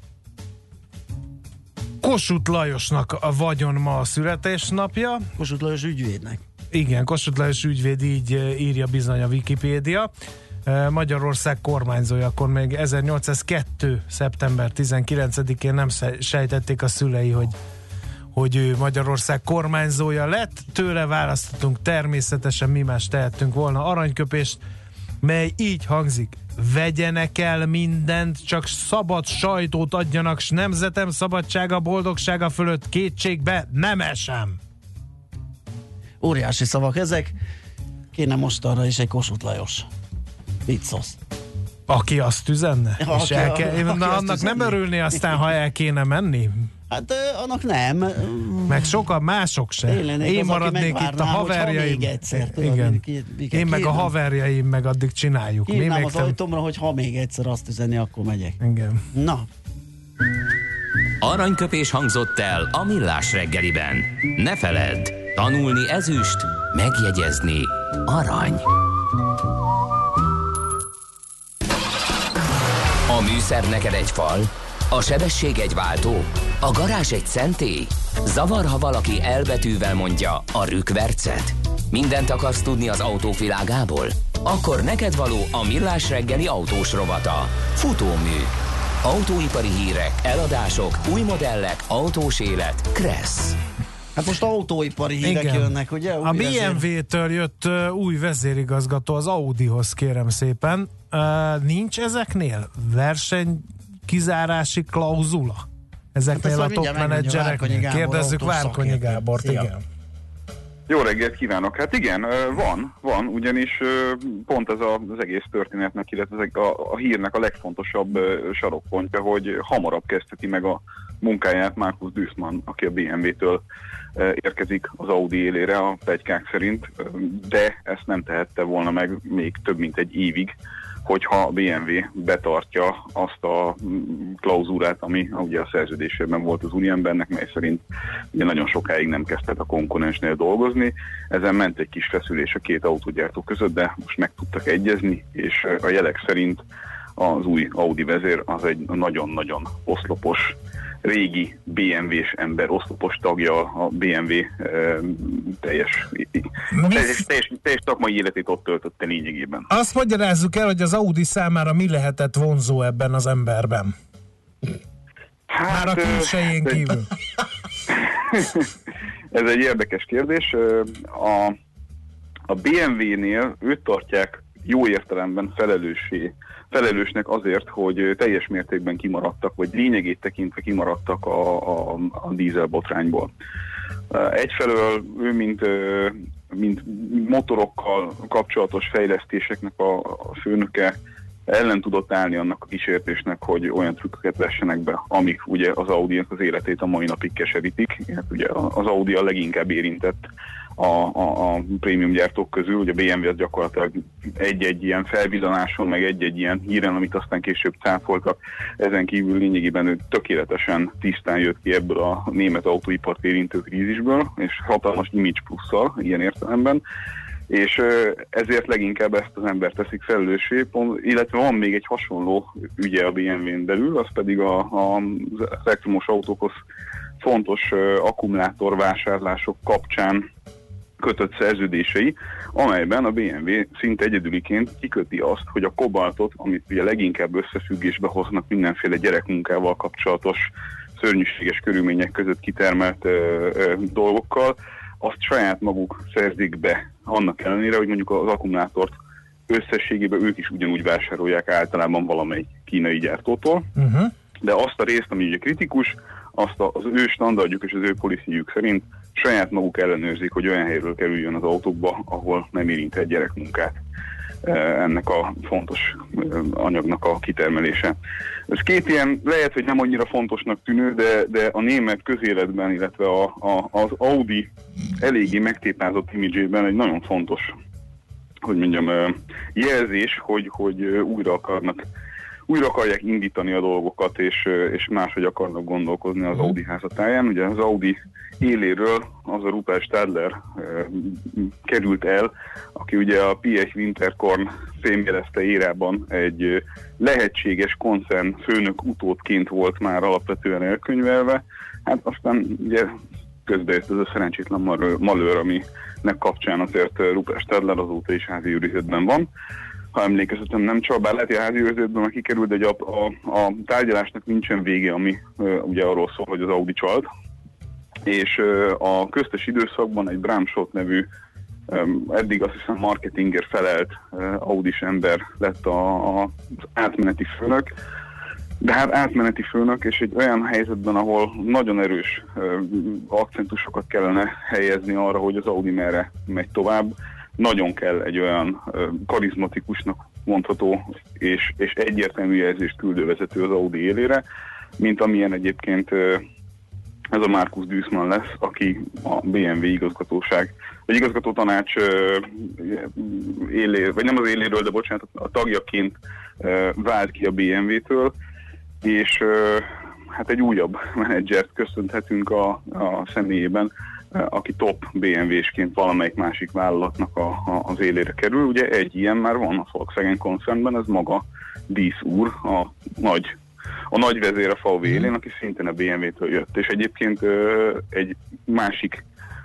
S1: Kossuth Lajosnak a vagyon ma a születésnapja.
S2: Kossuth Lajos ügyvédnek.
S1: Igen, Kossuth Lajos ügyvéd így eh, írja bizony a Wikipédia. Magyarország kormányzója, akkor még 1802. szeptember 19-én nem sejtették a szülei, hogy hogy ő Magyarország kormányzója lett. Tőle választottunk természetesen, mi más tehettünk volna aranyköpést, mely így hangzik. Vegyenek el mindent, csak szabad sajtót adjanak, s nemzetem szabadsága, boldogsága fölött kétségbe nem esem.
S2: Óriási szavak ezek. Kéne most arra is egy Kossuth Lajos. Viccosz.
S1: Aki azt üzenne?
S2: Aki-
S1: és el kell,
S2: aki
S1: na,
S2: azt
S1: annak nem örülni aztán, ha el kéne menni?
S2: Hát ö, annak nem.
S1: Meg sokan mások se.
S2: Én lennék
S1: Én
S2: az, aki
S1: maradnék itt a haverjaim.
S2: még egyszer, tudod,
S1: Igen.
S2: ki- ki-
S1: Én meg a haverjaim meg addig csináljuk. Mi
S2: Írnám
S1: még
S2: az
S1: te...
S2: ajtómra, hogy ha még egyszer azt üzeni, akkor megyek.
S1: Igen.
S2: Na,
S3: Aranyköpés hangzott el a millás reggeliben. Ne feledd, tanulni ezüst, megjegyezni arany. A műszer neked egy fal, a sebesség egy váltó, a garázs egy szentély. Zavar, ha valaki elbetűvel mondja a rükvercet. Mindent akarsz tudni az autóvilágából? Akkor neked való a millás reggeli autós rovata. Futómű. Autóipari hírek, eladások, új modellek, autós élet. Kressz.
S2: hát most autóipari hírek
S1: Igen.
S2: jönnek, ugye?
S1: A
S2: Új vezér-
S1: BMW-től jött új vezérigazgató az Audihoz, kérem szépen. Nincs ezeknél verseny kizárási klauzula? Ezeknél
S2: Hát
S1: a top menedzsereknél. Kérdezzük Várkonyi. Gábort, igen.
S10: Jó reggelt kívánok! Hát igen, van, van, ugyanis pont ez a- az egész történetnek, illetve ezek a, a hírnek a legfontosabb sarokpontja, hogy hamarabb kezdheti meg a munkáját Markus Duismann, aki a BMW-től érkezik az Audi élére a pegykák szerint, de ezt nem tehette volna meg még több mint egy évig, hogyha a BMW betartja azt a klauzulát, ami ugye a szerződésében volt az úriembernek, mely szerint ugye nagyon sokáig nem kezdett a konkurensnél dolgozni. Ezen ment egy kis feszülés a két autógyártó között, de most meg tudtak egyezni, és a jelek szerint az új Audi vezér az egy nagyon-nagyon oszlopos régi BMW-s ember, oszlopos tagja a BMW eh, teljes, teljes, teljes, teljes szakmai életét ott töltötte lényegében.
S1: Azt magyarázzuk el, hogy az Audi számára mi lehetett vonzó ebben az emberben. Már a
S10: ö,
S1: külsején
S10: ez egy-
S1: kívül.
S10: Ez egy érdekes kérdés. Ö, A, a BMW-nél őt tartják jó értelemben felelőssé, felelősnek azért, hogy teljes mértékben kimaradtak, vagy lényegét tekintve kimaradtak a, a, a dízel botrányból. Ö, Egyfelől ő, mint, ö, mint motorokkal kapcsolatos fejlesztéseknek a, a főnöke, ellen tudott állni annak a kísértésnek, hogy olyan trükköket vessenek be, amik ugye az audi az életét a mai napig keserítik. Hát ugye az Audi a leginkább érintett a, a, a prémium gyártók közül, ugye a BMW az gyakorlatilag egy-egy ilyen felvillanáson, meg egy-egy ilyen híren, amit aztán később cáfoltak, ezen kívül lényegében ő tökéletesen tisztán jött ki ebből a német autóipart érintő krízisből, és hatalmas image plusszal ilyen értelemben. És ezért leginkább ezt az ember teszik felelőssé, illetve van még egy hasonló ügye a BMW-n belül, az pedig a, a, az elektromos autókhoz fontos akkumulátorvásárlások kapcsán kötött szerződései, amelyben a BMW szinte egyedüliként kiköti azt, hogy a kobaltot, amit ugye leginkább összefüggésbe hoznak mindenféle gyerekmunkával kapcsolatos szörnyűséges körülmények között kitermelt ö, ö, dolgokkal, azt saját maguk szerzik be, annak ellenére, hogy mondjuk az akkumulátort összességében ők is ugyanúgy vásárolják általában valamelyik kínai gyártótól,
S1: Uh-huh.
S10: de azt a részt, ami ugye kritikus, azt az ő standardjuk és az ő policyjük szerint saját maguk ellenőrzik, hogy olyan helyről kerüljön az autókba, ahol nem érinthet gyerekmunkát. ennek a fontos anyagnak a kitermelése. Ez két ilyen, lehet, hogy nem annyira fontosnak tűnő, de, de a német közéletben, illetve a, a, az Audi eléggé megtépázott imidzsében egy nagyon fontos, hogy mondjam, jelzés, hogy, hogy újra akarnak újra akarják indítani a dolgokat, és, és máshogy akarnak gondolkozni az mhm. Audi házatáján. Ugye az Audi éléről az a Rupert Stadler e, került el, aki ugye a P.H. Winterkorn fémjelezte érában egy lehetséges koncern főnök utódként volt már alapvetően elkönyvelve. Hát aztán ugye közbejött ez a szerencsétlen malőr, aminek kapcsán azért Rupert Stadler azóta is házi őrizetben van ha emlékezetem nem csak, bár lehet, hogy a házi őrzőtben már kikerült, de a, a, a tárgyalásnak nincsen vége, ami ugye arról szól, hogy az Audi csalt. És a köztes időszakban egy Bram Schott nevű eddig azt hiszem marketinger felelt Audis ember lett a, a, az átmeneti főnök, de hát átmeneti főnök, és egy olyan helyzetben, ahol nagyon erős uh, akcentusokat kellene helyezni arra, hogy az Audi merre megy tovább, nagyon kell egy olyan karizmatikusnak mondható és, és egyértelmű jelzést küldő vezető az Audi élére, mint amilyen egyébként ez a Markus Duisman lesz, aki a BMW igazgatóság, vagy igazgató tanács élé, vagy nem az éléről, de bocsánat, a tagjaként vált ki a BMW-től, és hát egy újabb menedzsert köszönhetünk a, a személyében, aki top BMW-sként valamelyik másik vállalatnak a, a, az élére kerül. Ugye egy ilyen már van a Volkswagen koncernben, ez maga Dísz úr, a nagy a nagy vezér a VW élén, aki szintén a BMW-től jött. És egyébként ö, egy másik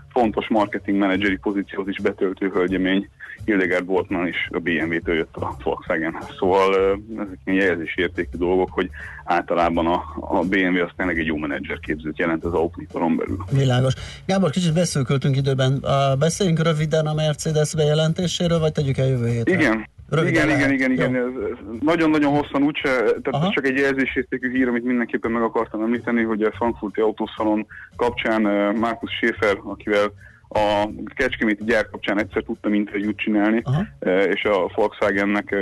S10: fontos marketing menedzseri pozíciót is betöltő hölgyemény Hildegard Boltman is a BMW-től jött a Volkswagen. Szóval ezek ilyen jelzési értékű dolgok, hogy általában a, a BMW az tényleg egy jó menedzser képzőt jelent az autóiparon belül.
S2: Világos. Gábor, kicsit beszélköltünk időben. Beszéljünk röviden a Mercedes bejelentéséről, vagy tegyük el jövő hétre?
S10: Igen. Röviden igen, igen, igen, igen, Nagyon-nagyon hosszan úgyse, tehát Aha. ez csak egy jelzésértékű hír, amit mindenképpen meg akartam említeni, hogy a Frankfurti Autószalon kapcsán Markus Schäfer, akivel a Kecskeméti gyár kapcsán egyszer tudtam interjút csinálni, Aha. és a Volkswagennek,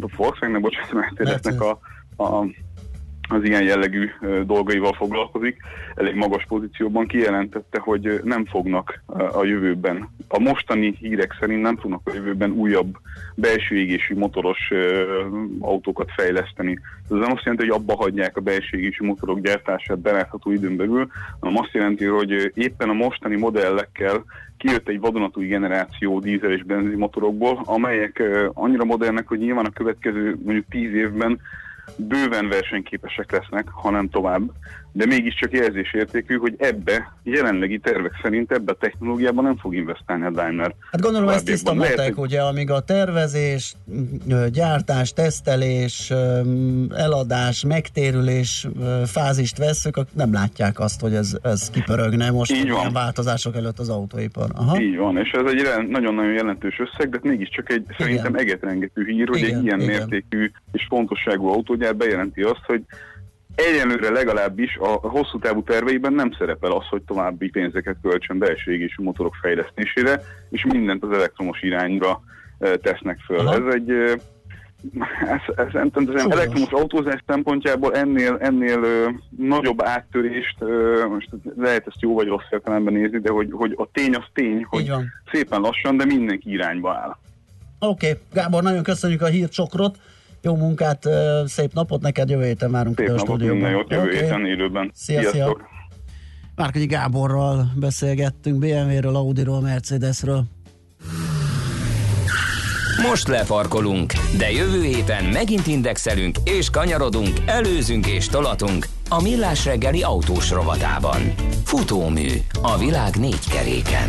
S10: a Volkswagennek, bocsánat, a, a az ilyen jellegű dolgaival foglalkozik, elég magas pozícióban kijelentette, hogy nem fognak a jövőben, a mostani hírek szerint nem fognak a jövőben újabb belső égésű motoros autókat fejleszteni. Ez nem azt jelenti, hogy abba hagyják a belső égésű motorok gyártását belátható időn belül, hanem azt jelenti, hogy éppen a mostani modellekkel kijött egy vadonatúj generáció dízel és benzinmotorokból, amelyek annyira modernek, hogy nyilván a következő mondjuk tíz évben bőven versenyképesek lesznek, hanem tovább, de mégiscsak jelzésértékű, hogy ebbe jelenlegi tervek szerint ebbe a technológiában nem fog investálni a Daimler.
S2: Hát gondolom ezt tiszta matek, ugye, amíg a tervezés, gyártás, tesztelés, eladás, megtérülés fázist veszük, nem látják azt, hogy ez, ez kipörögne most Így van. változások előtt az autóipar.
S10: Aha. Így van, és ez egy nagyon-nagyon jelentős összeg, de mégiscsak egy igen. szerintem egetrengető hír, hogy igen, egy ilyen igen. mértékű és fontosságú autógyár bejelenti azt, hogy egyenlőre legalábbis a hosszú távú terveiben nem szerepel az, hogy további pénzeket költsön belső égésű motorok fejlesztésére, és mindent az elektromos irányra tesznek föl. Aha. Ez egy ez, ez, ez, ez elektromos autózás szempontjából ennél, ennél ö, nagyobb áttörést, ö, most lehet ezt jó vagy rossz értelemben nézni, de hogy, hogy a tény az tény, hogy szépen lassan, de mindenki irányba áll.
S2: Oké, okay. Gábor, nagyon köszönjük a hírcsokrot. Jó munkát, szép napot neked, jövő héten várunk
S10: szép a stúdióban. Minden jót, jövő okay. héten élőben.
S2: Szia, Sziasztok. szia. Márkonyi Gáborral beszélgettünk BMW-ről, Audi-ról, Mercedesről.
S3: Most lefarkolunk, de jövő héten megint indexelünk és kanyarodunk, előzünk és tolatunk a Millás reggeli autós rovatában. Futómű a világ négy keréken.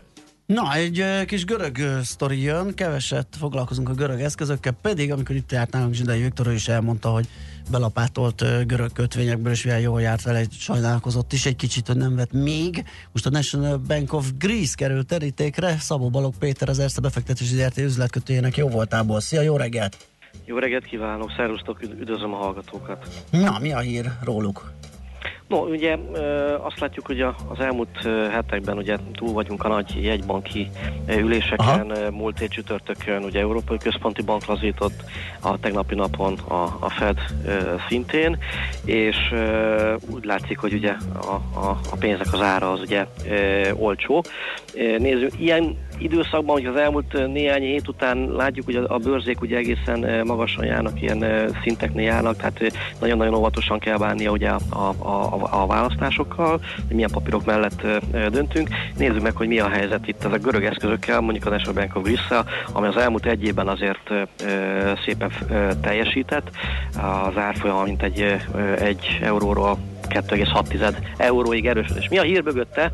S2: Na, egy kis görög sztori jön, keveset foglalkozunk a görög eszközökkel, pedig amikor itt járt nálunk Zsidai Viktor, is elmondta, hogy belapátolt görög kötvényekből, és milyen jól járt vele, egy sajnálkozott is egy kicsit, hogy nem vett még. Most a National Bank of Greece került terítékre, Szabó Balog Péter az Erste befektetési ZRT üzletkötőjének jó voltából. Szia, jó reggelt!
S11: Jó reggelt kívánok, szervusztok, üd- üdvözlöm a hallgatókat.
S2: Na, mi a hír róluk?
S11: No, ugye azt látjuk, hogy az elmúlt hetekben ugye túl vagyunk a nagy jegybanki üléseken, Ö, múlt hét csütörtökön ugye Európai Központi Bank lazított, a tegnapi napon a, a Fed szintén, és úgy látszik, hogy ugye a, a, a pénzek az ára az ugye olcsó. Nézzük, ilyen időszakban, hogy az elmúlt néhány hét után látjuk, hogy a, bőrzék ugye egészen magasan járnak, ilyen szinteknél járnak, tehát nagyon-nagyon óvatosan kell bánnia ugye a, a, a, a választásokkal, hogy milyen papírok mellett döntünk. Nézzük meg, hogy mi a helyzet itt az a görög eszközökkel, mondjuk a National Bank of Greece, ami az elmúlt egy évben azért szépen teljesített. Az árfolyama mint egy, egy euróról 2,6 euróig erősödés. Mi a hír mögötte?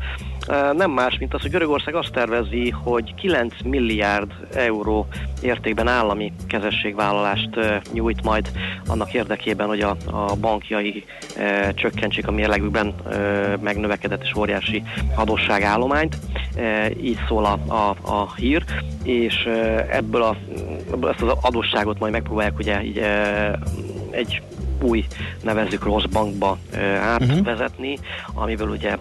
S11: Nem más, mint az, hogy Görögország azt tervezi, hogy 9 milliárd euró értékben állami kezességvállalást nyújt majd annak érdekében, hogy a, a bankjai csökkentsék a mérlegükben megnövekedett és óriási adósságállományt. Így szól a, a, a hír, és ebből, a, ebből ezt az adósságot majd megpróbálják ugye így, egy új, nevezzük rossz bankba ö, átvezetni, amiből ugye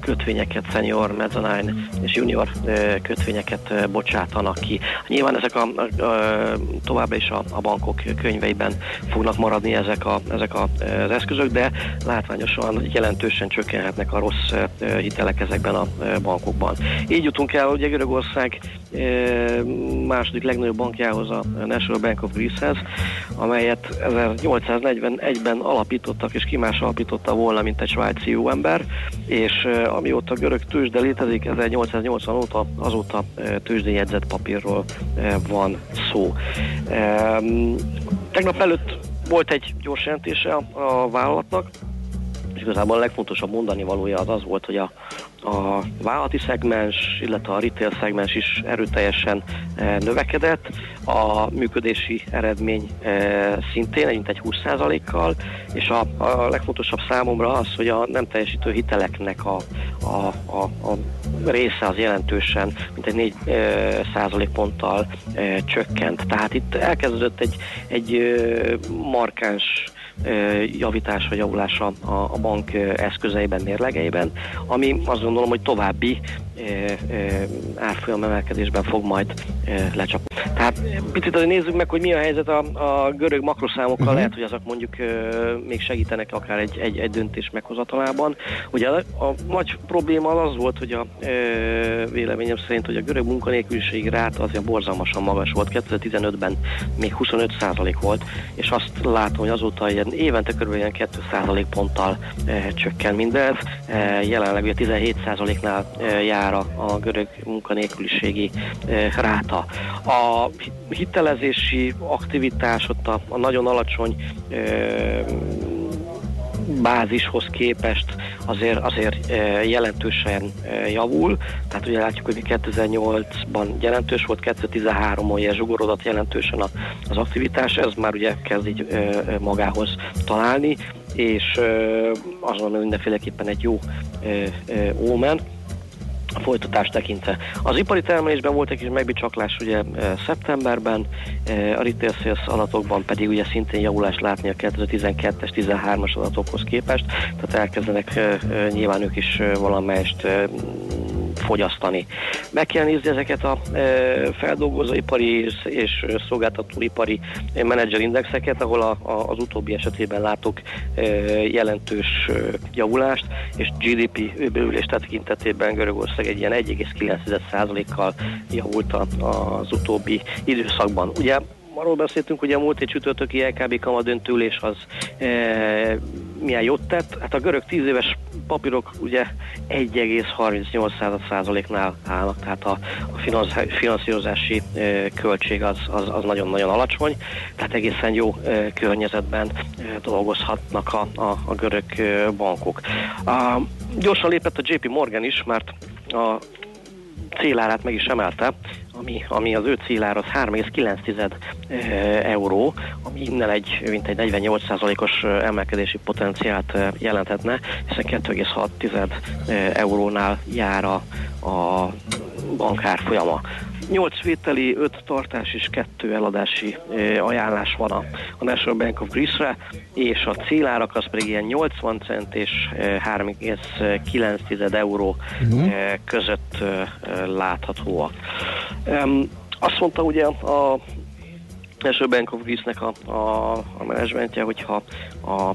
S11: kötvényeket, senior, mezzanine és junior kötvényeket bocsátanak ki. Nyilván ezek a, a, a továbbra is a, a bankok könyveiben fognak maradni ezek, a, ezek a, az eszközök, de látványosan jelentősen csökkenhetnek a rossz hitelek ezekben a bankokban. Így jutunk el, ugye Görögország második legnagyobb bankjához, a National Bank of Greece-hez, amelyet 1841-ben alapítottak, és ki alapította volna, mint egy svájci jó ember, és amióta görög tőzsde létezik, 1880 óta azóta tőzsdéjegyzett papírról van szó. Tegnap előtt volt egy gyors jelentése a vállalatnak, és igazából a legfontosabb mondani valója az az volt, hogy a, a vállalati szegmens, illetve a retail szegmens is erőteljesen e, növekedett, a működési eredmény e, szintén egy egy 20%-kal, és a, a legfontosabb számomra az, hogy a nem teljesítő hiteleknek a, a, a, a része az jelentősen, mint egy 4 e, százalékponttal csökkent. Tehát itt elkezdődött egy, egy markáns javítás vagy javulás a, bank eszközeiben, mérlegeiben, ami azt gondolom, hogy további árfolyam emelkedésben fog majd lecsapni. Tehát picit azért nézzük meg, hogy mi a helyzet a, a görög makroszámokkal, uh-huh. lehet, hogy azok mondjuk még segítenek akár egy, egy, egy döntés meghozatalában. Ugye a, a nagy probléma az, az volt, hogy a véleményem szerint, hogy a görög munkanélküliség ráta azért borzalmasan magas volt. 2015-ben még 25% volt, és azt látom, hogy azóta ilyen évente ilyen 2% ponttal e, csökken mindez. E, jelenleg ugye 17%-nál e, jár a, görög munkanélküliségi ráta. A hitelezési aktivitás ott a, a nagyon alacsony bázishoz képest azért, azért e, jelentősen e, javul. Tehát ugye látjuk, hogy 2008-ban jelentős volt, 2013-on ugye zsugorodott jelentősen az aktivitás, ez már ugye kezd így e, magához találni, és mondom, mindenféleképpen egy jó ómen a folytatást tekintve. Az ipari termelésben volt egy kis megbicsaklás ugye e, szeptemberben, e, a retail sales adatokban pedig ugye szintén javulást látni a 2012-es, 13-as adatokhoz képest, tehát elkezdenek e, nyilván ők is valamelyest fogyasztani. Meg kell nézni ezeket a e, feldolgozóipari és, és szolgáltatóipari menedzserindexeket, ahol a, a, az utóbbi esetében látok e, jelentős javulást, és GDP bővülés tekintetében Görögország egy ilyen 1,9%-kal javult az utóbbi időszakban. Ugye arról beszéltünk, hogy a múlt egy csütörtöki LKB kamadöntőülés az e, milyen jót tett. Hát a görög 10 éves papírok ugye 1,38%-nál állnak, tehát a, a finansz- finanszírozási e, költség az, az, az nagyon-nagyon alacsony, tehát egészen jó e, környezetben e, dolgozhatnak a, a, a görög e, bankok. A, gyorsan lépett a JP Morgan is, mert a célárát meg is emelte, ami, ami az ő célár az 3,9 eh, euró, ami innen egy, mint egy 48%-os eh, emelkedési potenciált jelenthetne, hiszen 2,6 eh, eurónál jár a, a bankár folyama. 8 vételi, 5 tartás és 2 eladási ajánlás van a, a National Bank of Greece-re, és a célárak az pedig ilyen 80 cent és eh, 3,9 euró eh, között láthatóak. Azt mondta ugye a National Bank of Greece-nek a, a, a menedzsmentje, hogyha a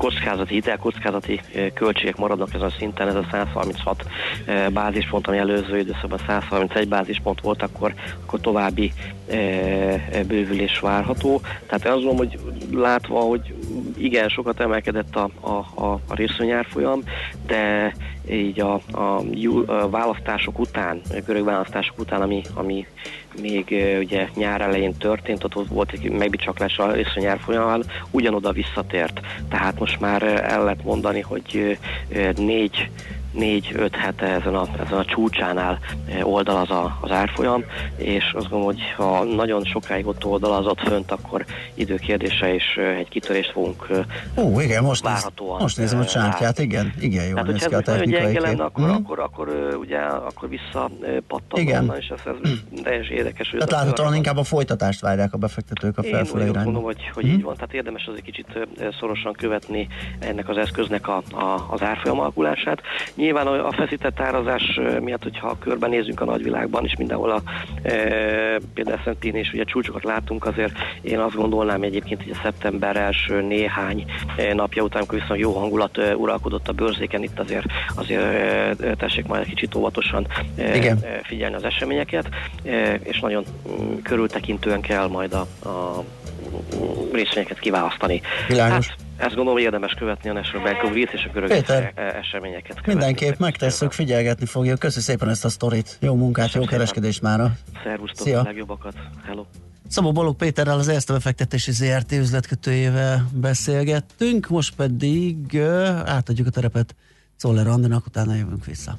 S11: kockázati, hitelkockázati költségek maradnak ezen a szinten, ez a 136 eh, bázispont, ami előző időszakban 131 bázispont volt, akkor, akkor további bővülés várható. Tehát én azt gondolom, hogy látva, hogy igen, sokat emelkedett a, a, a, a részvényárfolyam, de így a, a, a választások után, a görög választások után, ami, ami még ugye nyár elején történt, ott volt egy megbicsaklás a részvényárfolyamán, ugyanoda visszatért. Tehát most már el lehet mondani, hogy négy négy-öt hete ezen a, ezen a csúcsánál eh, oldalaz a, az árfolyam, és azt gondolom, hogy ha nagyon sokáig ott oldalazott fönt, akkor időkérdése és eh, egy kitörést fogunk eh,
S2: Ó, igen, most, néz,
S11: várhatóan,
S2: most nézem a csántját, igen, igen, jól
S11: Tehát,
S2: néz ki a technikai kép.
S11: lenne, akkor,
S2: Hm?
S11: akkor, akkor ugye, akkor visszapattan
S2: Igen.
S11: volna, és ez, ez teljesen érdekes. hogy
S2: Tehát láthatóan inkább a folytatást várják a befektetők a
S11: én
S2: felfelé
S11: úgy gondolom,
S2: irányba.
S11: hogy, hogy
S2: Hm?
S11: így van. Tehát érdemes az egy kicsit szorosan követni ennek az eszköznek a, a, az árfolyam alakulását. Nyilván a, feszített árazás miatt, hogyha körbenézünk a nagyvilágban, és mindenhol a e, például s is ugye csúcsokat látunk, azért én azt gondolnám egyébként, hogy a szeptember első néhány napja után, amikor viszont jó hangulat uralkodott a bőrzéken, itt azért, azért tessék majd egy kicsit óvatosan
S2: Igen.
S11: figyelni az eseményeket, és nagyon mm, körültekintően kell majd a, a részvényeket kiválasztani.
S2: Világos.
S11: Hát, ezt gondolom érdemes követni a National Bank of Greece és a görög
S2: Péter.
S11: eseményeket. követni.
S2: Mindenképp megtesszük, figyelgetni fogjuk. Köszi szépen ezt a sztorit. Jó munkát, jó kereskedést mára.
S11: Szervusztok,
S2: Szia.
S11: a legjobbakat. Hello.
S2: Szabó Balog Péterrel, az Erste befektetési ZRT üzletkötőjével beszélgettünk, most pedig átadjuk a terepet Czoller Andinak, utána jövünk vissza.